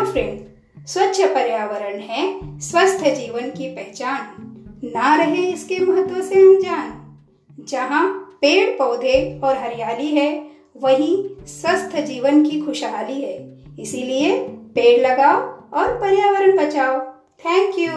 hello friend स्वच्छ पर्यावरण है स्वस्थ जीवन की पहचान ना रहे इसके महत्व से अनजान जहाँ पेड़ पौधे और हरियाली है वहीं स्वस्थ जीवन की खुशहाली है इसीलिए पेड़ लगाओ और पर्यावरण बचाओ थैंक यू